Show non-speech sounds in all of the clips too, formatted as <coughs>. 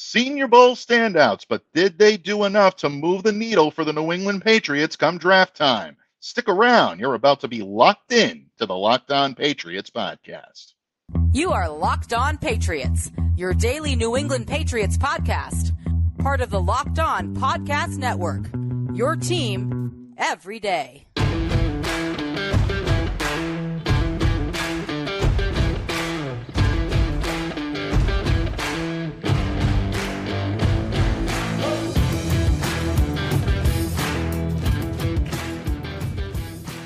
Senior Bowl standouts, but did they do enough to move the needle for the New England Patriots come draft time? Stick around. You're about to be locked in to the Locked On Patriots podcast. You are Locked On Patriots, your daily New England Patriots podcast, part of the Locked On Podcast Network. Your team every day.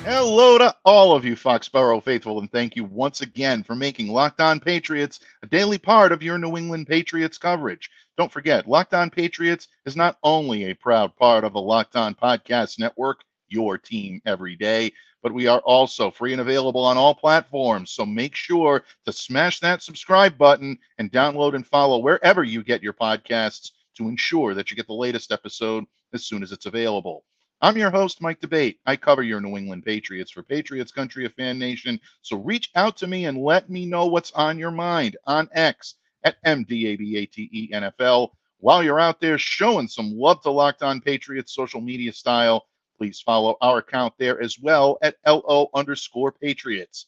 Hello to all of you Foxborough faithful, and thank you once again for making Locked On Patriots a daily part of your New England Patriots coverage. Don't forget, Locked On Patriots is not only a proud part of the Locked On Podcast Network, your team every day, but we are also free and available on all platforms. So make sure to smash that subscribe button and download and follow wherever you get your podcasts to ensure that you get the latest episode as soon as it's available. I'm your host, Mike D'Abate. I cover your New England Patriots for Patriots Country of Fan Nation. So reach out to me and let me know what's on your mind on X at MDABATE NFL. While you're out there showing some love to Locked On Patriots social media style, please follow our account there as well at LO underscore Patriots.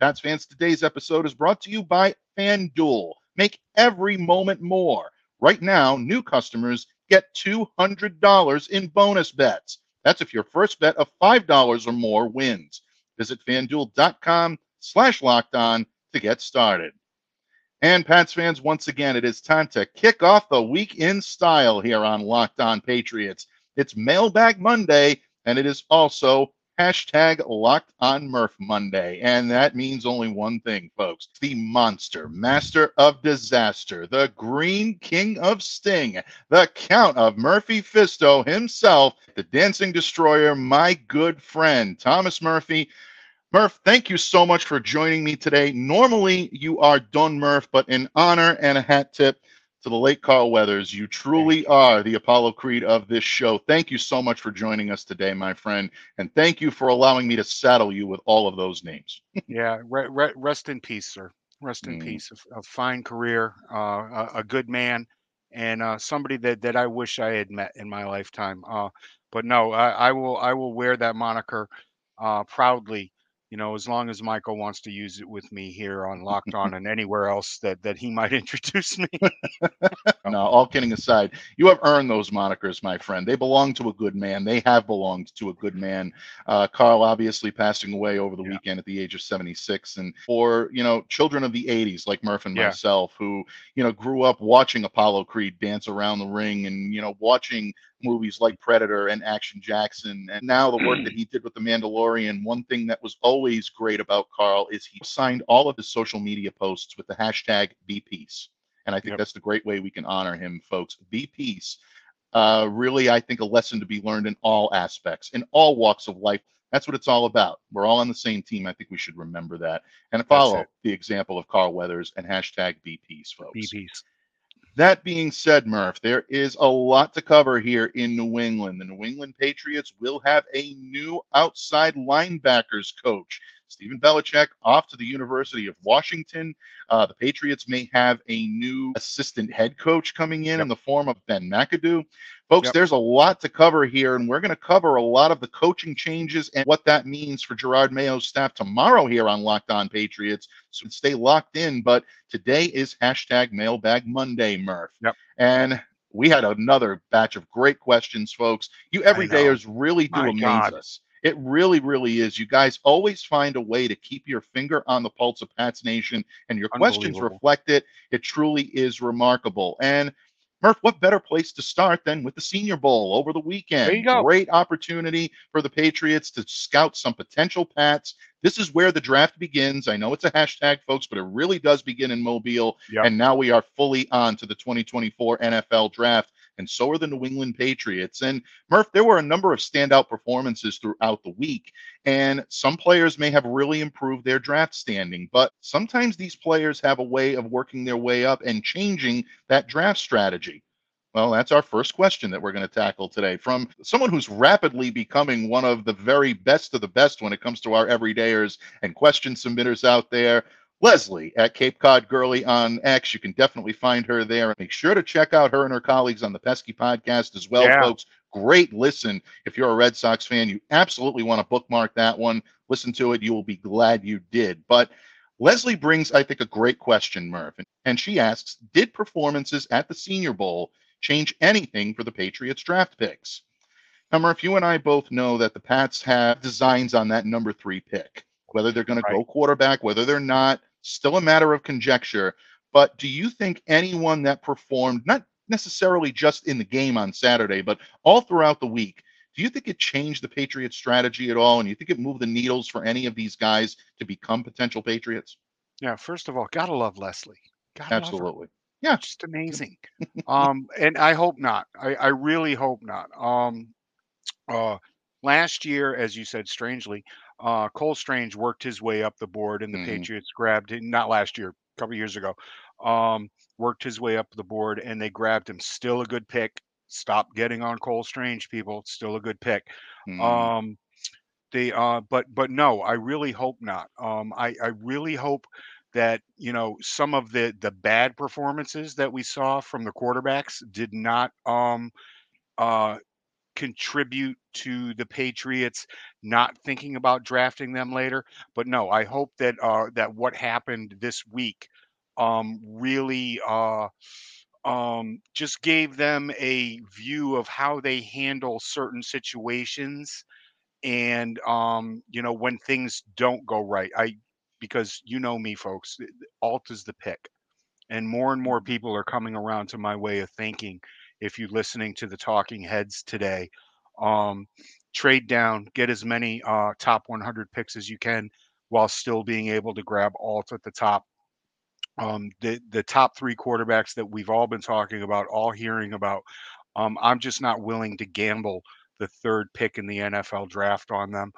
Pats fans, today's episode is brought to you by FanDuel. Make every moment more. Right now, new customers get $200 in bonus bets. That's if your first bet of $5 or more wins. Visit fanduel.com slash locked on to get started. And Pats fans, once again, it is time to kick off the week in style here on Locked On Patriots. It's Mailbag Monday, and it is also Hashtag locked on Murph Monday. And that means only one thing, folks. The monster, master of disaster, the green king of sting, the count of Murphy Fisto himself, the dancing destroyer, my good friend, Thomas Murphy. Murph, thank you so much for joining me today. Normally, you are Don Murph, but in honor and a hat tip, to the late Carl Weathers. You truly are the Apollo Creed of this show. Thank you so much for joining us today, my friend. And thank you for allowing me to saddle you with all of those names. <laughs> yeah, re- re- rest in peace, sir. Rest in mm. peace. A, a, fine career, uh, a, a, good man, and uh, somebody that, that I wish I had met in my lifetime. Uh, but no, I, I, will I will wear that moniker uh, proudly you know, as long as Michael wants to use it with me here on Locked On <laughs> and anywhere else that that he might <laughs> introduce me. <laughs> no, all kidding aside, you have earned those monikers, my friend. They belong to a good man. They have belonged to a good man. Uh, Carl obviously passing away over the yeah. weekend at the age of 76, and for you know children of the 80s like Murph and yeah. myself, who you know grew up watching Apollo Creed dance around the ring and you know watching movies like Predator and Action Jackson, and now the work that <clears throat> he did with The Mandalorian. One thing that was always great about Carl is he signed all of his social media posts with the hashtag BePeace. And I think yep. that's the great way we can honor him, folks. Be peace. Uh, really, I think a lesson to be learned in all aspects, in all walks of life. That's what it's all about. We're all on the same team. I think we should remember that and follow the example of Carl Weathers and hashtag Be Peace, folks. Be Peace. That being said, Murph, there is a lot to cover here in New England. The New England Patriots will have a new outside linebackers coach. Stephen Belichick off to the University of Washington. Uh, the Patriots may have a new assistant head coach coming in yep. in the form of Ben McAdoo. Folks, yep. there's a lot to cover here, and we're going to cover a lot of the coaching changes and what that means for Jerod Mayo's staff tomorrow here on Locked On Patriots. So stay locked in. But today is hashtag Mailbag Monday, Murph. Yep. And we had another batch of great questions, folks. You everydayers really do My amaze God. us. It really, really is. You guys always find a way to keep your finger on the pulse of Pats Nation, and your questions reflect it. It truly is remarkable. And Murph, what better place to start than with the Senior Bowl over the weekend? There you go. Great opportunity for the Patriots to scout some potential Pats. This is where the draft begins. I know it's a hashtag, folks, but it really does begin in Mobile. Yep. And now we are fully on to the 2024 NFL draft and so are the New England Patriots. And Murph, there were a number of standout performances throughout the week, and some players may have really improved their draft standing, but sometimes these players have a way of working their way up and changing that draft strategy. Well, that's our first question that we're going to tackle today from someone who's rapidly becoming one of the very best of the best when it comes to our everydayers and question submitters out there. Leslie at Cape Cod Girly on X. You can definitely find her there. Make sure to check out her and her colleagues on the Pesky podcast as well, Yeah. folks. Great listen. If you're a Red Sox fan, you absolutely want to bookmark that one. Listen to it. You will be glad you did. But Leslie brings, I think, a great question, Murph. And she asks Did performances at the Senior Bowl change anything for the Patriots draft picks? Now, Murph, you and I both know that the Pats have designs on that number three pick. Whether they're going to go quarterback, whether they're not, still a matter of conjecture. But do you think anyone that performed, not necessarily just in the game on Saturday, but all throughout the week, do you think it changed the Patriots' strategy at all? And you think it moved the needles for any of these guys to become potential Patriots? Yeah, first of all, gotta love Leslie. Gotta love. Absolutely. Yeah. just amazing. um, and I hope not. I, I really hope not. Um, uh, last year, as you said, strangely, uh, Cole Strange worked his way up the board, and the Mhm. Patriots grabbed him. Not last year, a couple years ago. Um, worked his way up the board, and they grabbed him. Still a good pick. Stop getting on Cole Strange, people. Still a good pick. Mm, Um, they uh, but but no, I really hope not. Um, I I really hope that you know some of the the bad performances that we saw from the quarterbacks did not um uh contribute to the Patriots not thinking about drafting them later. But no, I hope that uh that what happened this week um really uh um just gave them a view of how they handle certain situations and um you know when things don't go right. I because you know me folks alt is the pick. And more and more people are coming around to my way of thinking if you're listening to the talking heads today um trade down get as many uh top 100 picks as you can while still being able to grab alt at the top. Um the the top three quarterbacks that we've all been talking about all hearing about um i'm just not willing to gamble the third pick in the nfl draft on them.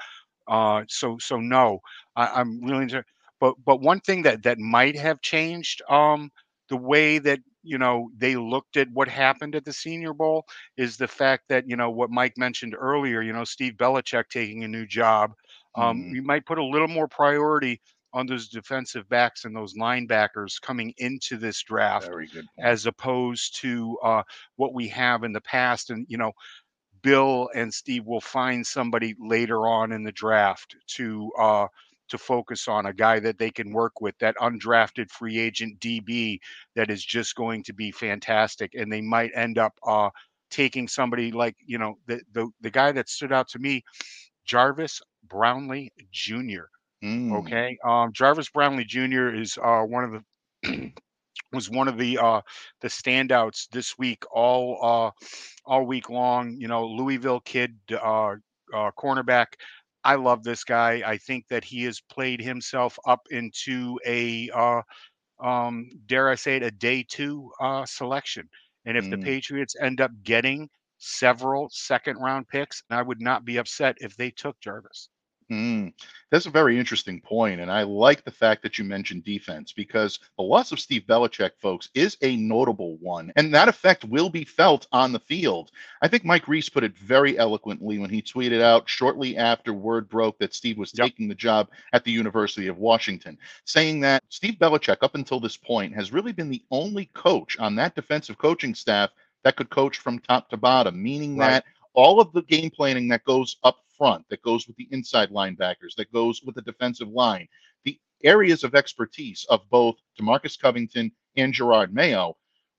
Uh so so no I, i'm willing to but but one thing that that might have changed um the way that you know they looked at what happened at the senior bowl is the fact that you know what mike mentioned earlier you know steve Belichick taking a new job um Mhm. we might put a little more priority on those defensive backs and those linebackers coming into this draft as opposed to uh, what we have in the past. And, you know, Bill and Steve will find somebody later on in the draft to uh, to focus on a guy that they can work with, that undrafted free agent DB that is just going to be fantastic. And they might end up uh, taking somebody like, you know, the, the the guy that stood out to me, Jarvis Brownlee Jr. Mm, Okay. Um, Jarvis Brownlee Jr. is uh, one of the <clears throat> was one of the uh, the standouts this week, all uh, all week long. You know, Louisville kid, uh, uh, cornerback. I love this guy. I think that he has played himself up into a uh, um, dare I say it, a day two uh, selection. And if the Mm. Patriots end up getting several second round picks, and I would not be upset if they took Jarvis. Mm, that's a very interesting point, and I like the fact that you mentioned defense because the loss of Steve Belichick, folks, is a notable one, and that effect will be felt on the field. I think Mike Reiss put it very eloquently when he tweeted out shortly after word broke that Steve was Yep. taking the job at the University of Washington, saying that Steve Belichick, up until this point, has really been the only coach on that defensive coaching staff that could coach from top to bottom, meaning Right. that all of the game planning that goes up front, that goes with the inside linebackers, that goes with the defensive line, the areas of expertise of both DeMarcus Covington and Jerod Mayo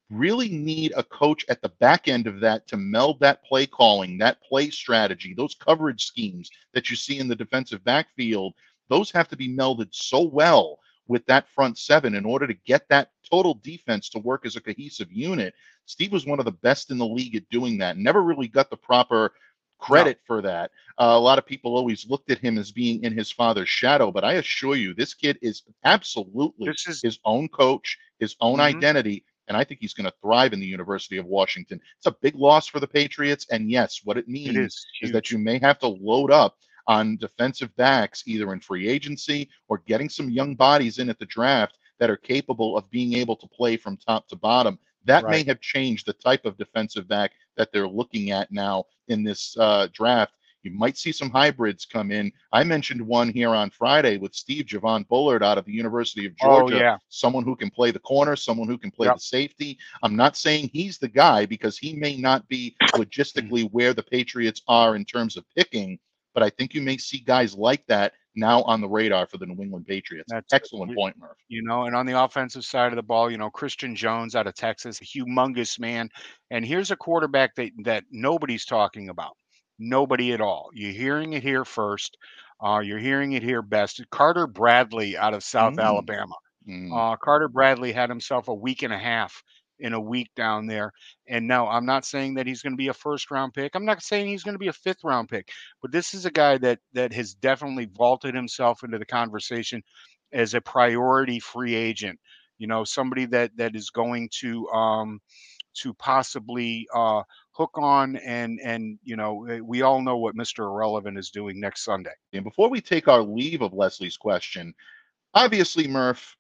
really need a coach at the back end of that to meld that play calling, that play strategy, those coverage schemes that you see in the defensive backfield. Those have to be melded so well with that front seven in order to get that total defense to work as a cohesive unit. Steve was one of the best in the league at doing that. Never really got the proper credit for that. Uh, a lot of people always looked at him as being in his father's shadow, but I assure you, this kid is absolutely This is his own coach, his own Mhm. identity, and I think he's going to thrive in the University of Washington. It's a big loss for the Patriots, and yes, what it means it is is that you may have to load up on defensive backs either in free agency or getting some young bodies in at the draft that are capable of being able to play from top to bottom. That may have changed the type of defensive back that they're looking at now in this uh, draft. You might see some hybrids come in. I mentioned one here on Friday with Steve Javon Bullard out of the University of Georgia. Oh Georgia. yeah, Someone who can play the corner, someone who can play Yep. the safety. I'm not saying he's the guy because he may not be <coughs> logistically where the Patriots are in terms of picking, but I think you may see guys like that now on the radar for the New England Patriots. That's- Excellent point, Murph. you know, and on the offensive side of the ball, you know, Christian Jones out of Texas, a humongous man. And here's a quarterback that that nobody's talking about. Nobody at all. You're hearing it here first. Uh, you're hearing it here best. Carter Bradley out of South Mm. Alabama. Mm. Uh, Carter Bradley had himself a week and a half in a week down there. And no, I'm not saying that he's going to be a first round pick. I'm not saying he's going to be a fifth round pick. But this is a guy that that has definitely vaulted himself into the conversation as a priority free agent. You know, somebody that that is going to um, to possibly uh, hook on and and you know eh, we all know what Mr. Irrelevant is doing next Sunday. And before we take our leave of Leslie's question, obviously, Murph,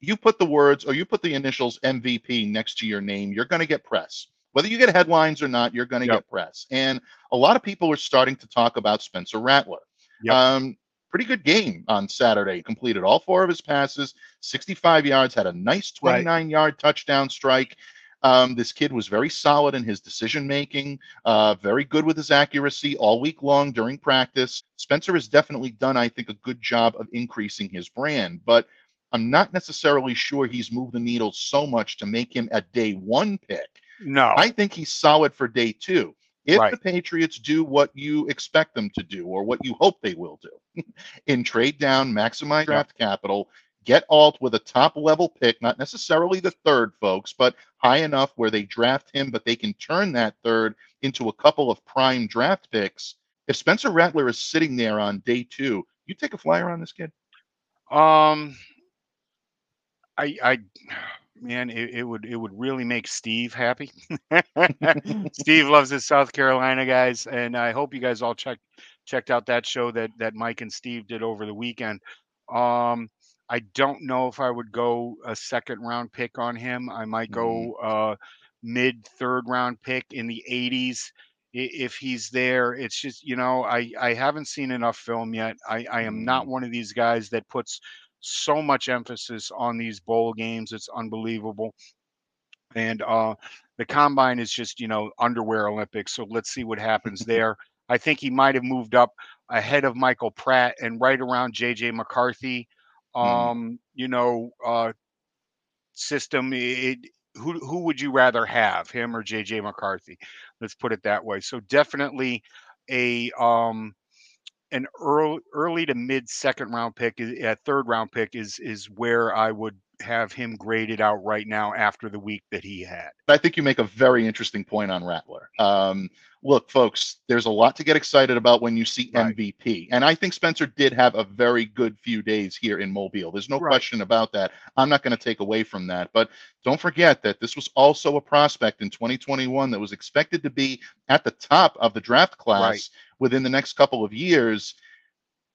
you put the words or you put the initials MVP next to your name, you're going to get press. Whether you get headlines or not, you're going to Yep. get press. And a lot of people are starting to talk about Spencer Rattler. Yep. Um, pretty good game on Saturday. Completed all four of his passes, 65 yards, had a nice Right. 29 yard touchdown strike. Um, this kid was very solid in his decision making, uh, very good with his accuracy all week long during practice. Spencer has definitely done, I think, a good job of increasing his brand, but I'm not necessarily sure he's moved the needle so much to make him a day one pick. No, I think he's solid for day two. If Right. the Patriots do what you expect them to do or what you hope they will do <laughs> in trade down, maximize draft capital, get Alt with a top level pick, not necessarily the third, folks, but high enough where they draft him, but they can turn that third into a couple of prime draft picks. If Spencer Rattler is sitting there on day two, you take a flyer on this kid. Um, I, I, man, it, it would, it would really make Steve happy. <laughs> <laughs> Steve loves his South Carolina guys, and I hope you guys all checked checked out that show that that Mike and Steve did over the weekend. Um, I don't know if I would go a second round pick on him. I might go uh, mid third round pick in the 80s if he's there. It's just you know I I haven't seen enough film yet. I I am not one of these guys that puts so much emphasis on these bowl games. It's unbelievable. And uh, the combine is just, you know, underwear Olympics. So let's see what happens <laughs> there. I think he might have moved up ahead of Michael Pratt and right around JJ McCarthy. Hmm. Um, you know, uh, system. It, who who would you rather have, him or JJ McCarthy? Let's put it that way. So definitely a um an early early to mid second round pick a third round pick is is where I would have him graded out right now after the week that he had. I think you make a very interesting point on Rattler. Um, look, folks, there's a lot to get excited about when you see Right. MVP. And I think Spencer did have a very good few days here in Mobile. There's no Right. question about that. I'm not going to take away from that. But don't forget that this was also a prospect in 2021 that was expected to be at the top of the draft class Right. Within the next couple of years.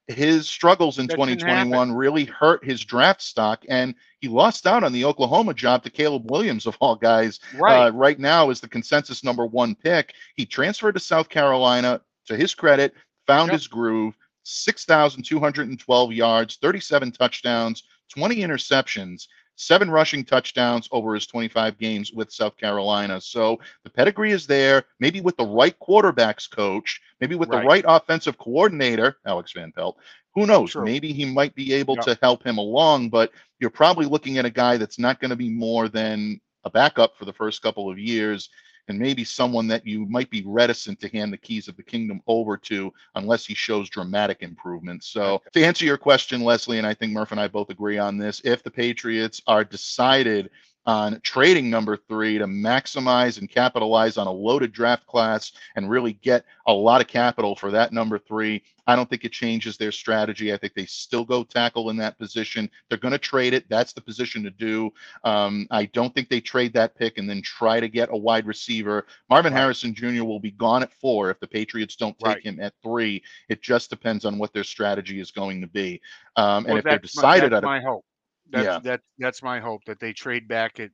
His struggles in That 2021 really hurt his draft stock, and he lost out on the Oklahoma job to Caleb Williams, <laughs> of all guys, Right. uh, right now is the consensus number one pick. He transferred to South Carolina. To his credit, found Yep. his groove. 6,212 yards, 37 touchdowns, 20 interceptions, seven rushing touchdowns over his 25 games with South Carolina. So the pedigree is there. Maybe with the right quarterbacks coach, maybe with Right. the right offensive coordinator, Alex Van Pelt. Who knows? True. Maybe he might be able Yep. to help him along, but you're probably looking at a guy that's not going to be more than a backup for the first couple of years and maybe someone that you might be reticent to hand the keys of the kingdom over to unless he shows dramatic improvements. So, to answer your question, Leslie, and I think Murph and I both agree on this, if the Patriots are decided on trading number three to maximize and capitalize on a loaded draft class and really get a lot of capital for that number three. I don't think it changes their strategy. I think they still go tackle in that position. They're going to trade it. That's the position to do. Um, I don't think they trade that pick and then try to get a wide receiver. Marvin Right. Harrison Jr. will be gone at four if the Patriots don't take Right. him at three. It just depends on what their strategy is going to be. Um, and if they're my- decided that's my hope. That's Yeah. that that's my hope that they trade back at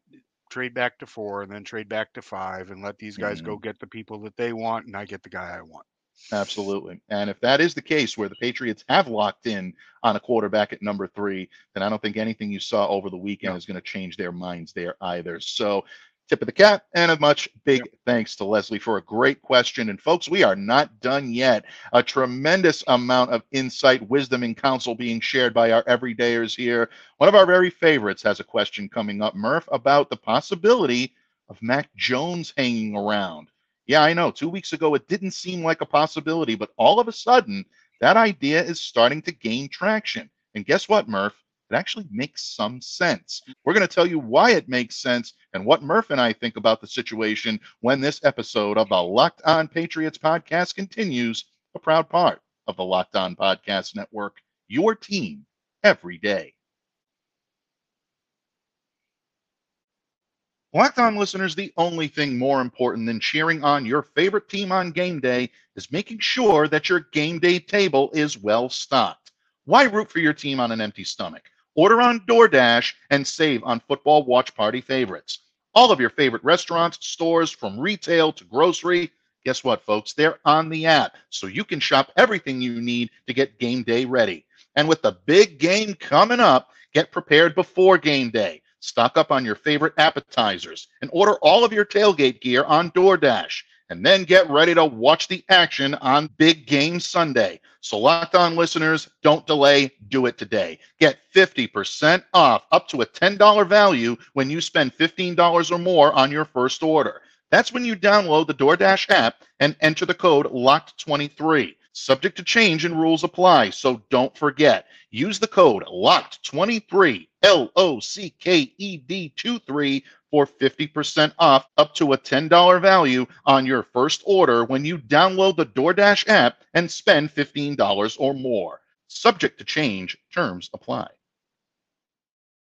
trade back to four and then trade back to five and let these guys Mm-hmm. go get the people that they want and I get the guy I want. Absolutely. And if that is the case where the Patriots have locked in on a quarterback at number three, then I don't think anything you saw over the weekend is going to change their minds there either. So tip of the cap and a much big yep. thanks to Leslie for a great question. And folks, we are not done yet. A tremendous amount of insight, wisdom, and counsel being shared by our everydayers here. One of our very favorites has a question coming up, Murph, about the possibility of Mac Jones hanging around. Yeah, I know. Two weeks ago, it didn't seem like a possibility, but all of a sudden, that idea is starting to gain traction. And guess what, Murph? It actually makes some sense. We're going to tell you why it makes sense and what Murph and I think about the situation when this episode of the Locked On Patriots podcast continues, a proud part of the Locked On Podcast Network, your team every day. Locked On listeners, the only thing more important than cheering on your favorite team on game day is making sure that your game day table is well stocked. Why root for your team on an empty stomach? Order on DoorDash and save on football watch party favorites. All of your favorite restaurants, stores, from retail to grocery, guess what, folks? They're on the app, so you can shop everything you need to get game day ready. And with the big game coming up, get prepared before game day Stock up on your favorite appetizers and order all of your tailgate gear on DoorDash. And then get ready to watch the action on Big Game Sunday. So, locked on listeners, don't delay, do it today. Get 50% off up to a $10 value when you spend $15 or more on your first order. That's when you download the DoorDash app and enter the code LOCKED23. Subject to change and rules apply, so don't forget. Use the code LOCKED23, L O C K E D 23 for 50% off up to a $10 value on your first order when you download the DoorDash app and spend $15 or more. Subject to change, terms apply.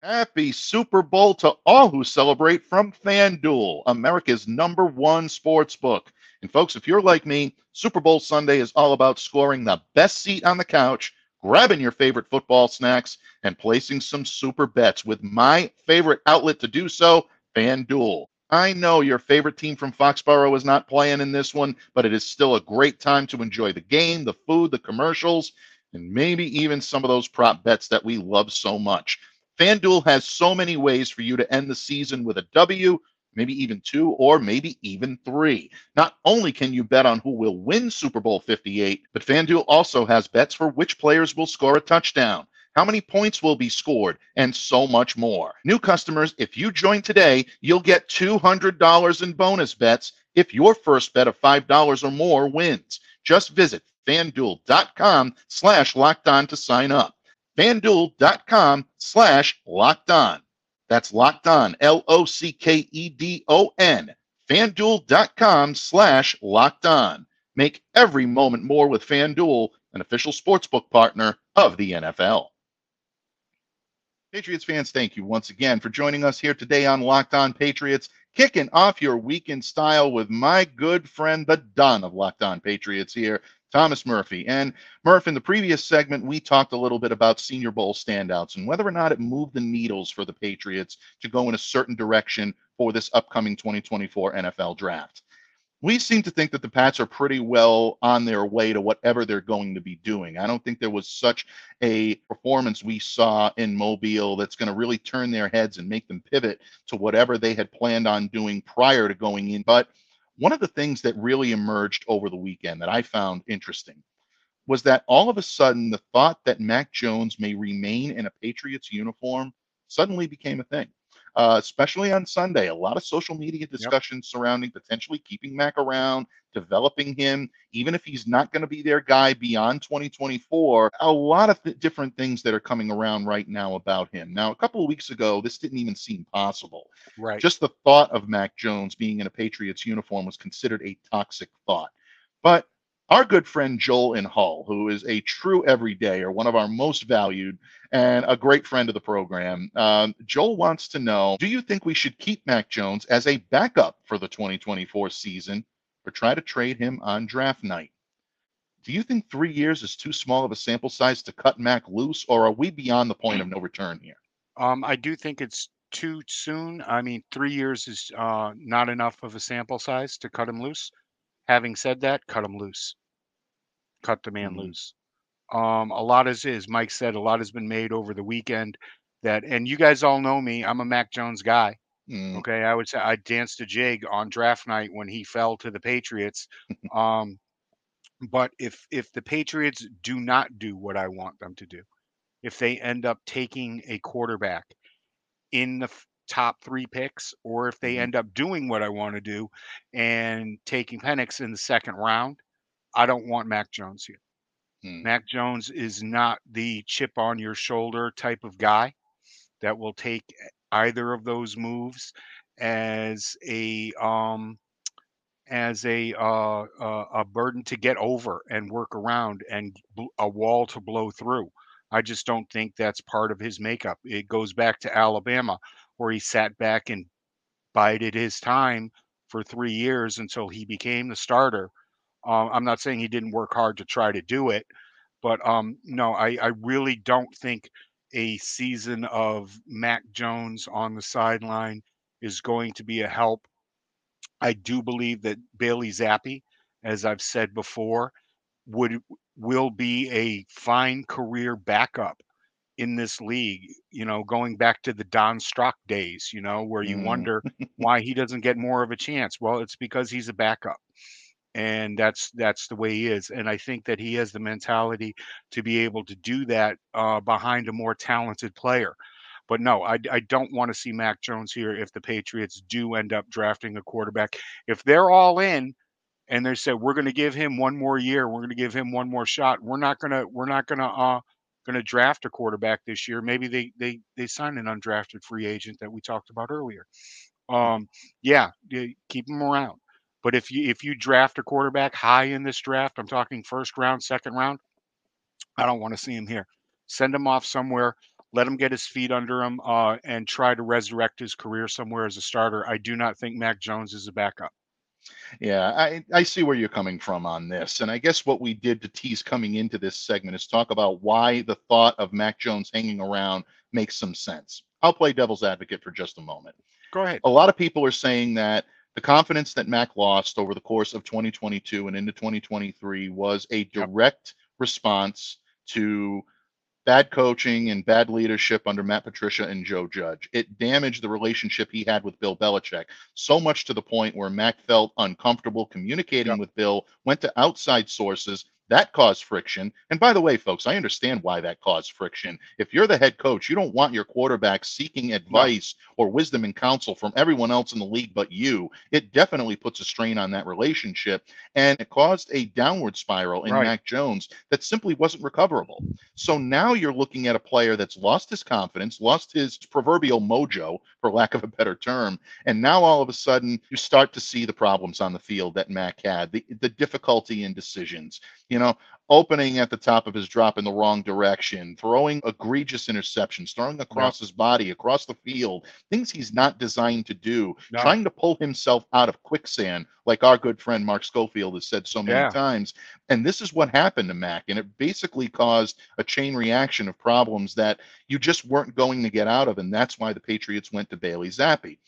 Happy Super Bowl to all who celebrate from FanDuel, America's number one sports book. And folks, if you're like me, Super Bowl Sunday is all about scoring the best seat on the couch, grabbing your favorite football snacks, and placing some super bets with my favorite outlet to do so, FanDuel. I know your favorite team from Foxborough is not playing in this one, but it is still a great time to enjoy the game, the food, the commercials, and maybe even some of those prop bets that we love so much. FanDuel has so many ways for you to end the season with a W maybe even two, or maybe even three. Not only can you bet on who will win Super Bowl 58, but FanDuel also has bets for which players will score a touchdown, how many points will be scored, and so much more. New customers, if you join today, you'll get $200 in bonus bets if your first bet of $5 or more wins. Just visit fanduel.com slash locked on to sign up. fanduel.com slash locked on. That's locked on, L O C K E D O N, fanduel.com slash locked on. Make every moment more with FanDuel, an official sportsbook partner of the NFL. Patriots fans, thank you once again for joining us here today on Locked On Patriots, kicking off your week in style with my good friend, the Don of Locked On Patriots here. Thomas Murphy. And Murph, in the previous segment, we talked a little bit about Senior Bowl standouts and whether or not it moved the needles for the Patriots to go in a certain direction for this upcoming 2024 NFL draft. We seem to think that the Pats are pretty well on their way to whatever they're going to be doing. I don't think there was such a performance we saw in Mobile that's going to really turn their heads and make them pivot to whatever they had planned on doing prior to going in. But one of the things that really emerged over the weekend that I found interesting was that all of a sudden the thought that Mac Jones may remain in a Patriots uniform suddenly became a thing. Uh, especially on Sunday, a lot of social media discussions yep. surrounding potentially keeping Mac around, developing him, even if he's not going to be their guy beyond 2024. A lot of th- different things that are coming around right now about him. Now, a couple of weeks ago, this didn't even seem possible. Right. Just the thought of Mac Jones being in a Patriots uniform was considered a toxic thought. But our good friend Joel in Hull, who is a true everydayer, one of our most valued and a great friend of the program. Um, Joel wants to know Do you think we should keep Mac Jones as a backup for the 2024 season or try to trade him on draft night? Do you think three years is too small of a sample size to cut Mac loose, or are we beyond the point of no return here? Um, I do think it's too soon. I mean, three years is uh, not enough of a sample size to cut him loose. Having said that, cut him loose. cut the man Mhm. loose. Um, a lot is, as Mike said, a lot has been made over the weekend. That and you guys all know me. I'm a Mac Jones guy. Mm, Okay, I would say I danced a jig on draft night when he fell to the Patriots. <laughs> Um, but if if the Patriots do not do what I want them to do, if they end up taking a quarterback in the top three picks, or if they Mhm. end up doing what I want to do and taking Penix in the second round, I don't want Mac Jones here. Mm. Mac Jones is not the chip on your shoulder type of guy that will take either of those moves as a um as a uh, uh a burden to get over and work around and a wall to blow through. I just don't think that's part of his makeup. It goes back to Alabama where he sat back and bided his time for 3 years until he became the starter. Um, I'm not saying he didn't work hard to try to do it, but um, no, I, I really don't think a season of Mac Jones on the sideline is going to be a help. I do believe that Bailey Zappe, as I've said before, would will be a fine career backup in this league. You know, going back to the Don Strock days, you know, where you Mm. wonder <laughs> why he doesn't get more of a chance. Well, it's because he's a backup and that's that's the way he is and i think that he has the mentality to be able to do that uh, behind a more talented player but no I, I don't want to see mac jones here if the patriots do end up drafting a quarterback if they're all in and they said we're going to give him one more year we're going to give him one more shot we're not going to we're not going to uh going to draft a quarterback this year maybe they they they sign an undrafted free agent that we talked about earlier um yeah keep him around but if you if you draft a quarterback high in this draft, I'm talking first round, second round, I don't want to see him here. Send him off somewhere, let him get his feet under him, uh, and try to resurrect his career somewhere as a starter. I do not think Mac Jones is a backup. Yeah, I, I see where you're coming from on this. And I guess what we did to tease coming into this segment is talk about why the thought of Mac Jones hanging around makes some sense. I'll play devil's advocate for just a moment. Go ahead. A lot of people are saying that the confidence that Mac lost over the course of 2022 and into 2023 was a direct response to bad coaching and bad leadership under Matt Patricia and Joe Judge. It damaged the relationship he had with Bill Belichick so much to the point where Mac felt uncomfortable communicating Yep. with Bill, went to outside sources. That caused friction. And by the way, folks, I understand why that caused friction. If you're the head coach, you don't want your quarterback seeking advice or wisdom and counsel from everyone else in the league but you. It definitely puts a strain on that relationship. And it caused a downward spiral in Right. Mac Jones that simply wasn't recoverable. So now you're looking at a player that's lost his confidence, lost his proverbial mojo, for lack of a better term. And now all of a sudden you start to see the problems on the field that Mac had, the, the difficulty in decisions, you know, opening at the top of his drop in the wrong direction, throwing egregious interceptions, throwing across his body, across the field, things he's not designed to do, No. trying to pull himself out of quicksand, like our good friend Mark Schofield has said so many Yeah. times. And this is what happened to Mac. And it basically caused a chain reaction of problems that you just weren't going to get out of. And that's why the Patriots went to Bailey Zappe.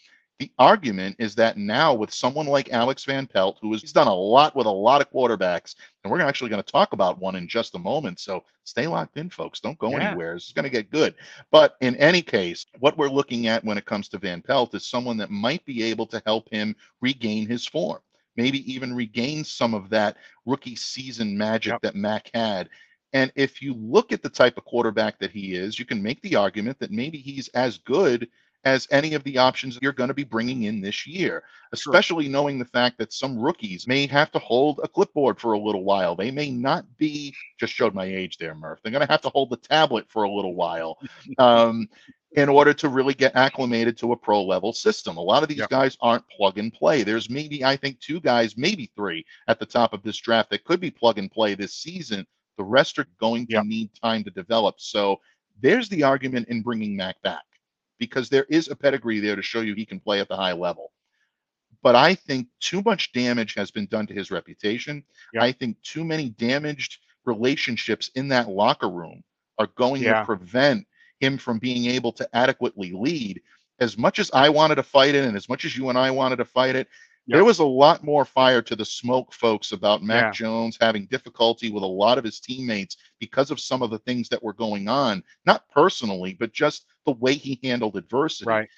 The argument is that now with someone like Alex Van Pelt, who has done a lot with a lot of quarterbacks, and we're actually going to talk about one in just a moment. So stay locked in, folks. Don't go Yeah. anywhere. This is going to get good. But in any case, what we're looking at when it comes to Van Pelt is someone that might be able to help him regain his form, maybe even regain some of that rookie season magic Yep. that Mac had. And if you look at the type of quarterback that he is, you can make the argument that maybe he's as good as any of the options you're going to be bringing in this year, especially knowing the fact that some rookies may have to hold a clipboard for a little while. They may not be, just showed my age there, Murph. They're going to have to hold the tablet for a little while. Um, in order to really get acclimated to a pro level system. A lot of these guys aren't plug and play. There's maybe, I think, two guys, maybe three at the top of this draft that could be plug and play this season. The rest are going to need time to develop. So there's the argument in bringing Mac back because there is a pedigree there to show you he can play at the high level. But I think too much damage has been done to his reputation. Yep. I think too many damaged relationships in that locker room are going Yeah. to prevent him from being able to adequately lead. As much as I wanted to fight it, and as much as you and I wanted to fight it, There was a lot more fire to the smoke, folks, about Mac Yeah. Jones having difficulty with a lot of his teammates because of some of the things that were going on, not personally, but just the way he handled adversity. Right.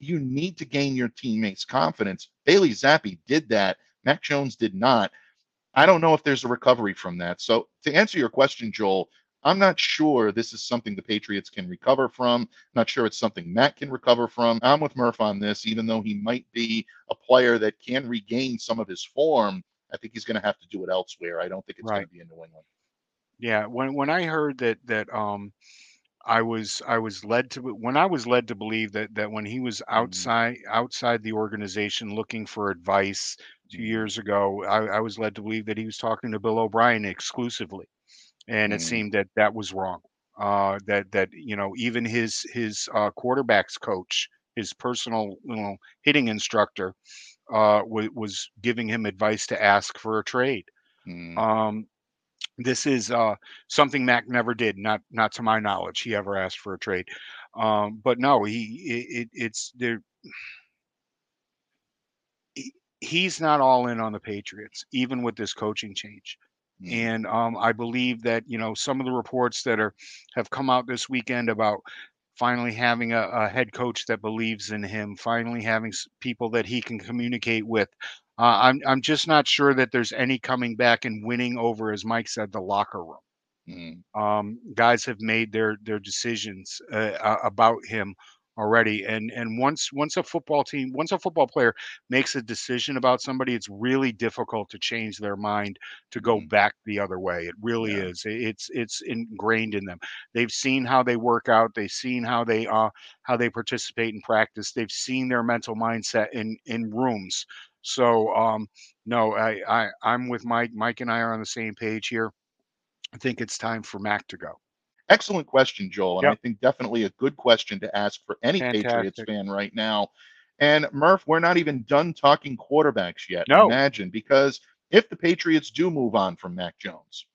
You need to gain your teammates' confidence. Bailey Zappe did that. Mac Jones did not. I don't know if there's a recovery from that. So, to answer your question, Joel, I'm not sure this is something the Patriots can recover from. Not sure it's something Matt can recover from. I'm with Murph on this, even though he might be a player that can regain some of his form. I think he's going to have to do it elsewhere. I don't think it's going to be in New England. Yeah, when when I heard that that um I was I was led to when I was led to believe that that when he was outside outside the organization looking for advice two years ago, I, I was led to believe that he was talking to Bill O'Brien exclusively, and it Mm. seemed that that was wrong. Uh, that that you know even his his uh, quarterbacks coach, his personal you know hitting instructor, uh, was was giving him advice to ask for a trade. Mm. Um, this is uh, something Mac never did, not not to my knowledge. He ever asked for a trade, um, but no, he it, it, it's there. He's not all in on the Patriots, even with this coaching change. Mm. And um, I believe that you know some of the reports that are have come out this weekend about finally having a, a head coach that believes in him, finally having people that he can communicate with. Uh, I'm I'm just not sure that there's any coming back and winning over, as Mike said, the locker room. Mm. Um, guys have made their their decisions uh, about him already, and and once once a football team, once a football player makes a decision about somebody, it's really difficult to change their mind to go Mhm. back the other way. It really Yeah. is. It's it's ingrained in them. They've seen how they work out. They've seen how they uh how they participate in practice. They've seen their mental mindset in in rooms. So um no, I I I'm with Mike. Mike and I are on the same page here. I think it's time for Mac to go. Excellent question, Joel. And Yep. I think definitely a good question to ask for any Patriots fan right now. And Murph, we're not even done talking quarterbacks yet. No. Imagine, because if the Patriots do move on from Mac Jones,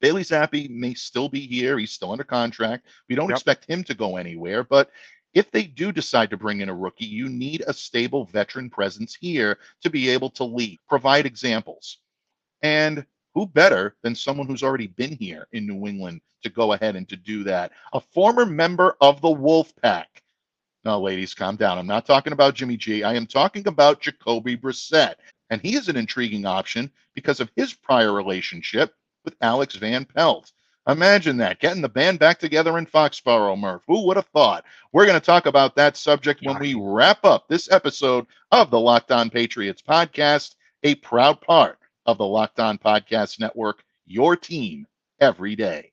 Bailey Zappe may still be here. He's still under contract. We don't Yep. expect him to go anywhere. But if they do decide to bring in a rookie, you need a stable veteran presence here to be able to lead, provide examples. And who better than someone who's already been here in New England to go ahead and to do that? A former member of the Wolf Pack. Now, ladies, calm down. I'm not talking about Jimmy G. I am talking about Jacoby Brissett. And he is an intriguing option because of his prior relationship with Alex Van Pelt. Imagine that, getting the band back together in Foxborough, Murph. Who would have thought? We're going to talk about that subject when we wrap up this episode of the Locked On Patriots podcast, a proud part of the Locked On Podcast Network, your team every day.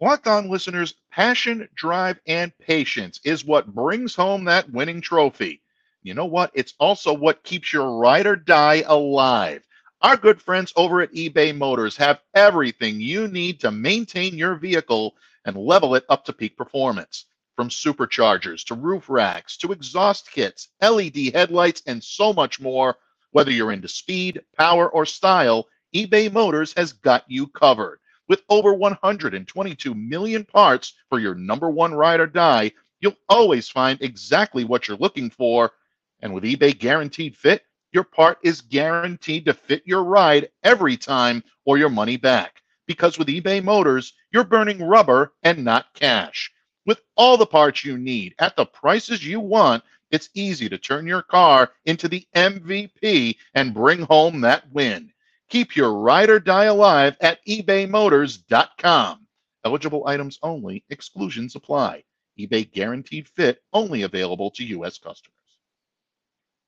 Locked On listeners, passion, drive, and patience is what brings home that winning trophy. You know what? It's also what keeps your ride or die alive. Our good friends over at eBay Motors have everything you need to maintain your vehicle and level it up to peak performance. From superchargers to roof racks to exhaust kits, LED headlights, and so much more. Whether you're into speed, power, or style, eBay Motors has got you covered. With over 122 million parts for your number one ride or die, you'll always find exactly what you're looking for. And with eBay Guaranteed Fit, your part is guaranteed to fit your ride every time or your money back. Because with eBay Motors, you're burning rubber and not cash. With all the parts you need at the prices you want, it's easy to turn your car into the MVP and bring home that win. Keep your ride or die alive at ebaymotors.com. Eligible items only, exclusions apply. eBay guaranteed fit only available to U.S. customers.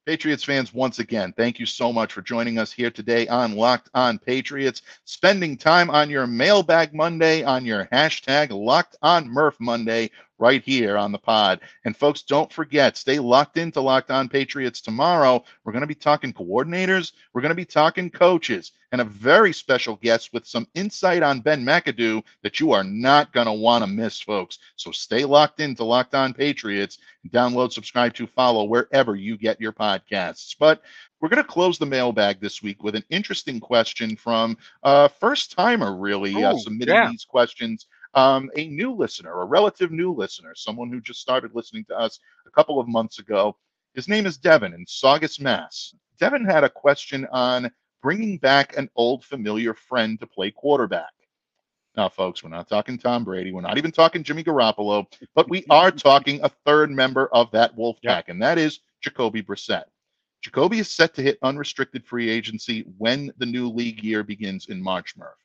Patriots fans, once again, thank you so much for joining us here today on Locked On Patriots, spending time on your mailbag Monday, on your hashtag Locked On Murph Monday, right here on the pod. And folks, don't forget, stay locked into Locked On Patriots tomorrow. We're going to be talking coordinators, we're going to be talking coaches, and a very special guest with some insight on Ben McAdoo that you are not going to want to miss, folks. So stay locked into Locked On Patriots download, subscribe to, follow wherever you get your podcasts. But we're going to close the mailbag this week with an interesting question from a first timer, really, uh, submitting yeah. these questions. Um, a new listener, a relative new listener, someone who just started listening to us a couple of months ago. His name is Devin in Saugus, Mass. Devin had a question on bringing back an old familiar friend to play quarterback. Now, folks, we're not talking Tom Brady. We're not even talking Jimmy Garoppolo, but we are <laughs> talking a third member of that wolf pack, and that is Jacoby Brissett. Jacoby is set to hit unrestricted free agency when the new league year begins in March, Murph.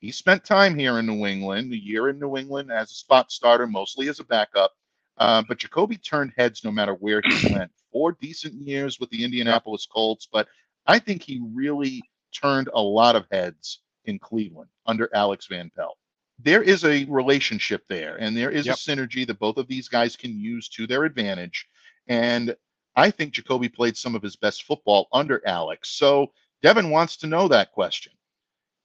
He spent time here in New England, a year in New England as a spot starter, mostly as a backup. Uh, but Jacoby turned heads no matter where he <clears throat> went. Four decent years with the Indianapolis Colts, but I think he really turned a lot of heads in Cleveland under Alex Van Pelt. There is a relationship there, and there is Yep. a synergy that both of these guys can use to their advantage. And I think Jacoby played some of his best football under Alex. So Devin wants to know that question.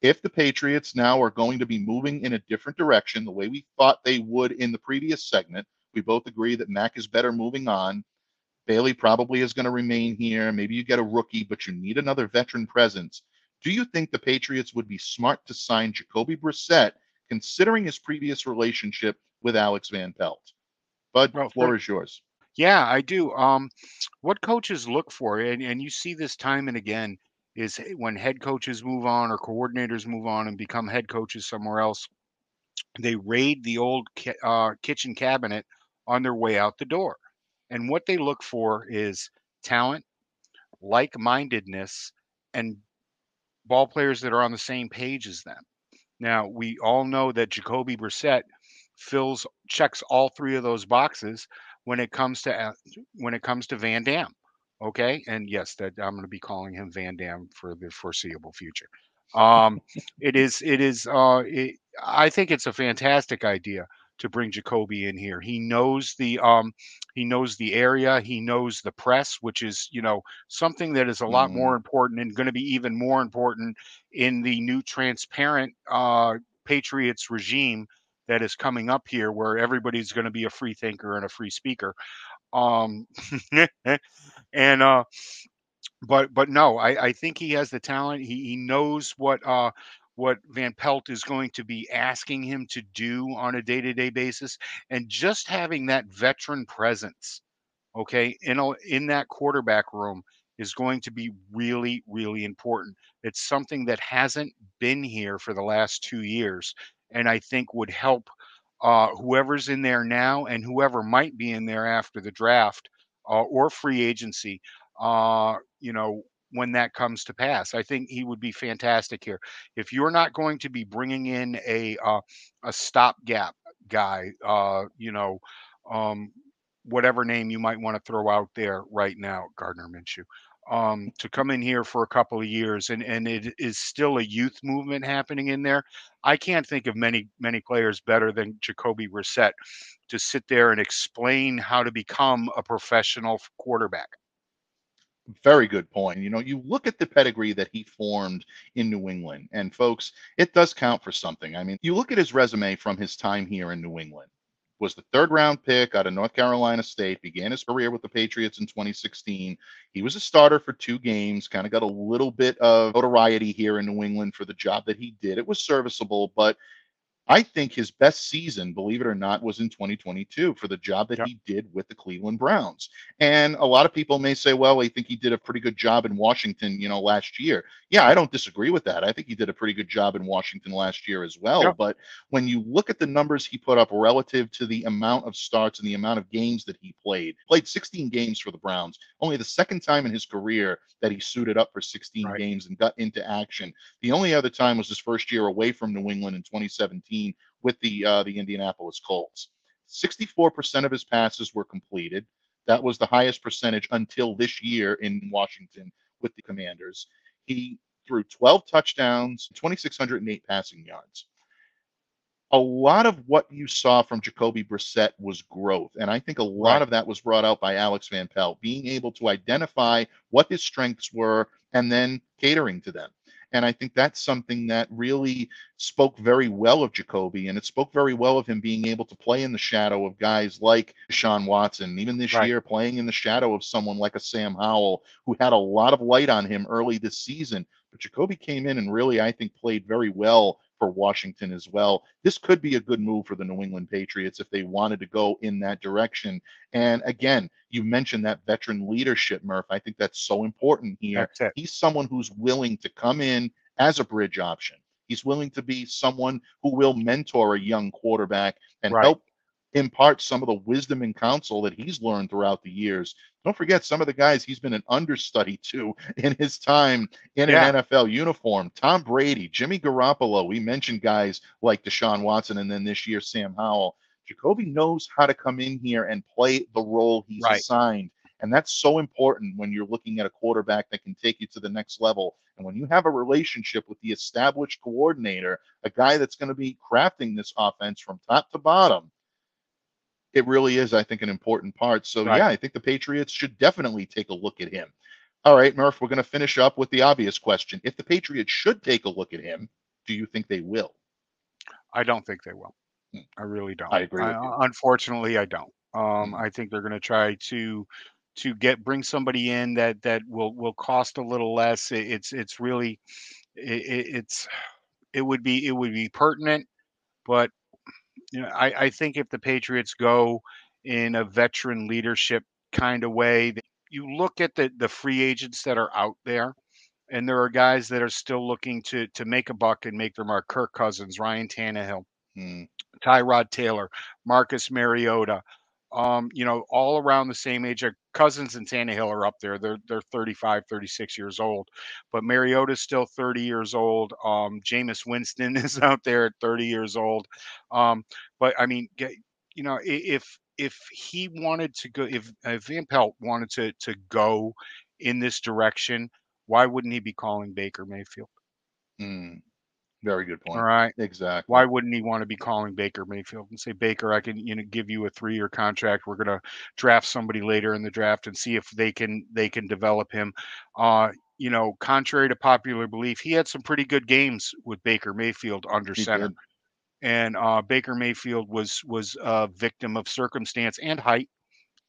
If the Patriots now are going to be moving in a different direction, the way we thought they would in the previous segment, we both agree that Mac is better moving on. Bailey probably is going to remain here. Maybe you get a rookie, but you need another veteran presence. Do you think the Patriots would be smart to sign Jacoby Brissett, considering his previous relationship with Alex Van Pelt? Bud, Well, floor is yours. Yeah, I do. Um, what coaches look for, and, and you see this time and again, is when head coaches move on or coordinators move on and become head coaches somewhere else, they raid the old ki- uh, kitchen cabinet on their way out the door. And what they look for is talent, like mindedness, and ball players that are on the same page as them. Now, we all know that Jacoby Brissett fills checks all three of those boxes when it comes to when it comes to Van Dam. Okay, and yes, that I'm going to be calling him Van Dam for the foreseeable future. Um, it is it is uh, it, I think it's a fantastic idea to bring Jacoby in here. He knows the um, he knows the area, he knows the press, which is you know something that is a lot Mhm. more important and going to be even more important in the new transparent uh, Patriots regime that is coming up here, where everybody's going to be a free thinker and a free speaker. Um, <laughs> and uh, but but no, I, I think he has the talent. He, he knows what uh, what Van Pelt is going to be asking him to do on a day to day basis, and just having that veteran presence, okay, in a, in that quarterback room is going to be really really important. It's something that hasn't been here for the last two years, and I think would help uh, whoever's in there now and whoever might be in there after the draft uh, or free agency. Uh, you know, when that comes to pass, I think he would be fantastic here. If you're not going to be bringing in a uh, a stopgap guy, uh, you know, um, whatever name you might want to throw out there right now, Gardner Minshew, um, to come in here for a couple of years, and and it is still a youth movement happening in there. I can't think of many many players better than Jacoby Brissett to sit there and explain how to become a professional quarterback. Very good point. You know, you look at the pedigree that he formed in New England, and folks, it does count for something. I mean, you look at his resume from his time here in New England. Was the third round pick out of North Carolina State, began his career with the Patriots in 2016. He was a starter for two games, kind of got a little bit of notoriety here in New England for the job that he did. It was serviceable, but I think his best season, believe it or not, was in 2022 for the job that he did with the Cleveland Browns. And a lot of people may say, well, I think he did a pretty good job in Washington, you know, last year. Yeah, I don't disagree with that. I think he did a pretty good job in Washington last year as well. But when you look at the numbers he put up relative to the amount of starts and the amount of games that he played, played 16 games for the Browns, only the second time in his career that he suited up for 16 Right. games and got into action. The only other time was his first year away from New England in 2017 with the uh, the Indianapolis Colts. 64% of his passes were completed. That was the highest percentage until this year in Washington with the Commanders. He threw 12 touchdowns, 2,608 passing yards. A lot of what you saw from Jacoby Brissett was growth. And I think a lot Right. of that was brought out by Alex Van Pelt, being able to identify what his strengths were and then catering to them. And I think that's something that really spoke very well of Jacoby, and it spoke very well of him being able to play in the shadow of guys like Deshaun Watson, even this Right. year playing in the shadow of someone like a Sam Howell, who had a lot of light on him early this season. But Jacoby came in and really, I think, played very well for Washington as well. This could be a good move for the New England Patriots if they wanted to go in that direction. And again, you mentioned that veteran leadership, Murph. I think that's so important here. He's someone who's willing to come in as a bridge option. He's willing to be someone who will mentor a young quarterback and right. help impart some of the wisdom and counsel that he's learned throughout the years. Don't forget some of the guys he's been an understudy <laughs> to in his time in yeah. an NFL uniform. Tom Brady, Jimmy Garoppolo. We mentioned guys like Deshaun Watson and then this year Sam Howell. Jacoby knows how to come in here and play the role he's right. assigned. And that's so important when you're looking at a quarterback that can take you to the next level. And when you have a relationship with the established coordinator, a guy that's going to be crafting this offense from top to bottom, it really is, I think, an important part. So, right. yeah, I think the Patriots should definitely take a look at him. All right, Murph, we're going to finish up with the obvious question. If the Patriots should take a look at him, do you think they will? I don't think they will. Hmm. I really don't. I agree. I, unfortunately, I don't. Um, hmm. I think they're going to try to to get bring somebody in that that will will cost a little less. It, it's it's really it, it's it would be it would be pertinent, but you know, I, I think if the Patriots go in a veteran leadership kind of way, you look at the the free agents that are out there, and there are guys that are still looking to to make a buck and make their mark. Kirk Cousins, Ryan Tannehill, hmm. Tyrod Taylor, Marcus Mariota, um, you know, all around the same age. Cousins and Tannehill are up there. They're they're 35, 36 years old. But Mariota's still 30 years old. Um, Jameis Winston <laughs> is out there at 30 years old. Um, but I mean, get, you know, if if he wanted to go, if, if Van Pelt wanted to to go in this direction, why wouldn't he be calling Baker Mayfield? Mm. Very good point. All right. Exactly. Why wouldn't he want to be calling Baker Mayfield and say, Baker, I can, you know, give you a three-year contract. We're gonna draft somebody later in the draft and see if they can they can develop him. Uh, you know, contrary to popular belief, he had some pretty good games with Baker Mayfield under he center. Did. And uh, Baker Mayfield was was a victim of circumstance and height.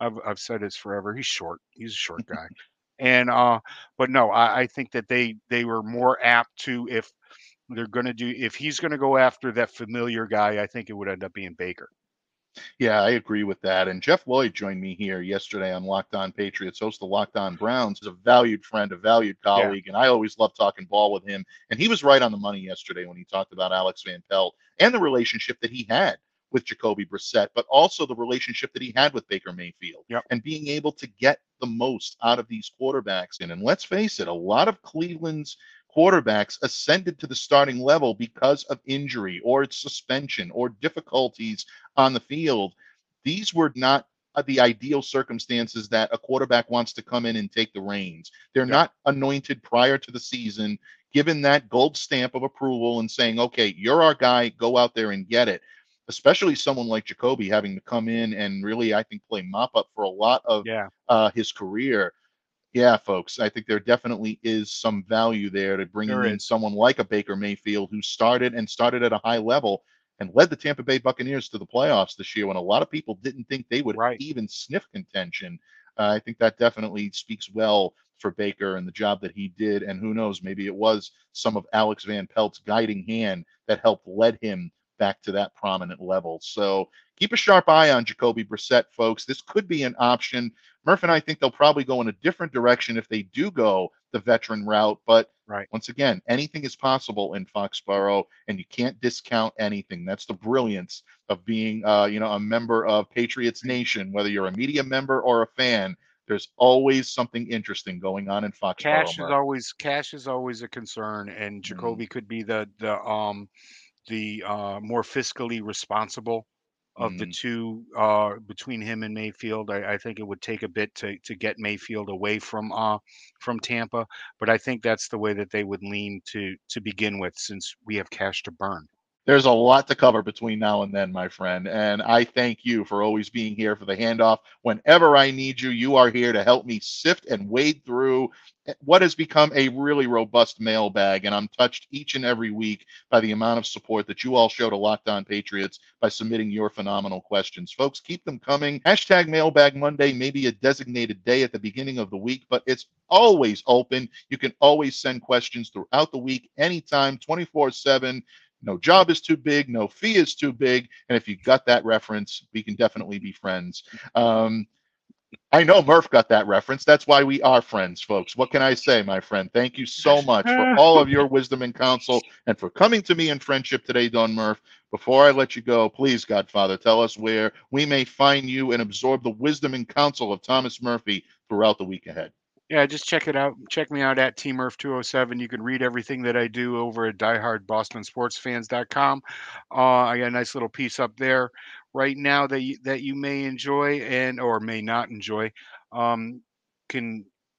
I've I've said this forever. He's short. He's a short guy. <laughs> and uh, but no, I, I think that they they were more apt to if they're going to do if he's going to go after that familiar guy, I think it would end up being Baker. Yeah, I agree with that. And Jeff Lloyd joined me here yesterday on Locked On Patriots, host of Locked On Browns. He's a valued friend, a valued colleague, yeah. and I always love talking ball with him. And he was right on the money yesterday when he talked about Alex Van Pelt and the relationship that he had with Jacoby Brissett, but also the relationship that he had with Baker Mayfield yep. and being able to get the most out of these quarterbacks. And, and let's face it, a lot of Cleveland's quarterbacks ascended to the starting level because of injury or suspension or difficulties on the field. These were not the ideal circumstances that a quarterback wants to come in and take the reins. They're yeah. not anointed prior to the season, given that gold stamp of approval and saying, okay, you're our guy, go out there and get it. Especially someone like Jacoby having to come in and really, I think, play mop up for a lot of yeah. uh, his career yeah, folks, I think there definitely is some value there to bringing in someone like a Baker Mayfield who started and started at a high level and led the Tampa Bay Buccaneers to the playoffs this year when a lot of people didn't think they would right. even sniff contention. Uh, I think that definitely speaks well for Baker and the job that he did. And who knows, maybe it was some of Alex Van Pelt's guiding hand that helped lead him back to that prominent level. So keep a sharp eye on Jacoby Brissett, folks. This could be an option. Murph and I think they'll probably go in a different direction if they do go the veteran route. But right. once again, anything is possible in Foxborough, and you can't discount anything. That's the brilliance of being, uh, you know, a member of Patriots Nation, whether you're a media member or a fan. There's always something interesting going on in Foxborough. Cash is always cash is always a concern, and mm-hmm. Jacoby mm. could be the the um the uh, more fiscally responsible of mm. the two uh, between him and Mayfield. I, I, think it would take a bit to to get Mayfield away from uh, from Tampa, but I think that's the way that they would lean to to begin with, since we have cash to burn there's a lot to cover between now and then, my friend. And I thank you for always being here for the handoff. Whenever I need you, you are here to help me sift and wade through what has become a really robust mailbag. And I'm touched each and every week by the amount of support that you all show to Locked On Patriots by submitting your phenomenal questions. Folks, keep them coming. Hashtag Mailbag Monday, maybe a designated day at the beginning of the week, but it's always open. You can always send questions throughout the week, anytime, 24 7 No job is too big, no fee is too big. And if you got that reference, we can definitely be friends. Um, I know Murph got that reference. That's why we are friends, folks. What can I say, my friend? Thank you so <laughs> much for all of your wisdom and counsel and for coming to me in friendship today, Don Murph. Before I let you go, please, Godfather, tell us where we may find you and absorb the wisdom and counsel of Thomas Murphy throughout the week ahead. Yeah, just check it out. Check me out at tmurph207. You can read everything that I do over at diehardbostonsportsfans.com. Uh, I got a nice little piece up there right now that you, that you may enjoy and or may not enjoy. Um,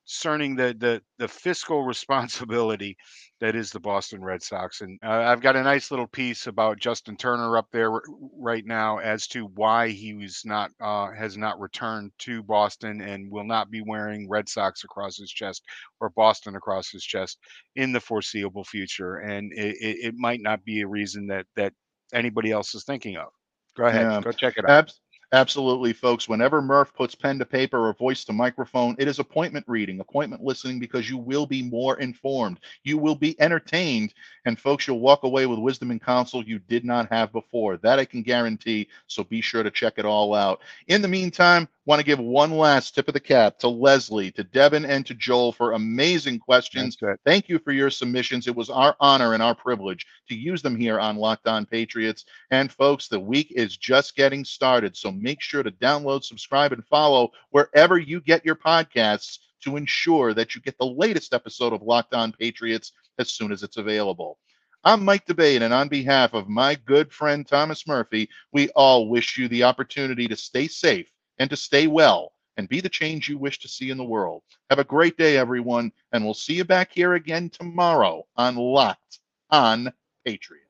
concerning the the the fiscal responsibility <laughs> that is the Boston Red Sox. And uh, I've got a nice little piece about Justin Turner up there r- right now as to why he was not uh, has not returned to Boston and will not be wearing Red Sox across his chest or Boston across his chest in the foreseeable future. And it, it, it might not be a reason that that anybody else is thinking of. Go ahead, Yeah. go check it out. Absolutely, folks. Whenever Murph puts pen to paper or voice to microphone, it is appointment reading, appointment listening, because you will be more informed. You will be entertained. And, folks, you'll walk away with wisdom and counsel you did not have before. That I can guarantee. So be sure to check it all out. In the meantime, want to give one last tip of the cap to Leslie, to Devin, and to Joel for amazing questions. Thank you for your submissions. It was our honor and our privilege to use them here on Locked On Patriots. And folks, the week is just getting started. So make sure to download, subscribe, and follow wherever you get your podcasts to ensure that you get the latest episode of Locked On Patriots as soon as it's available. I'm Mike D'Abate, and on behalf of my good friend Thomas Murphy, we all wish you the opportunity to stay safe and to stay well and be the change you wish to see in the world. Have a great day, everyone, and we'll see you back here again tomorrow on Locked On Patriots.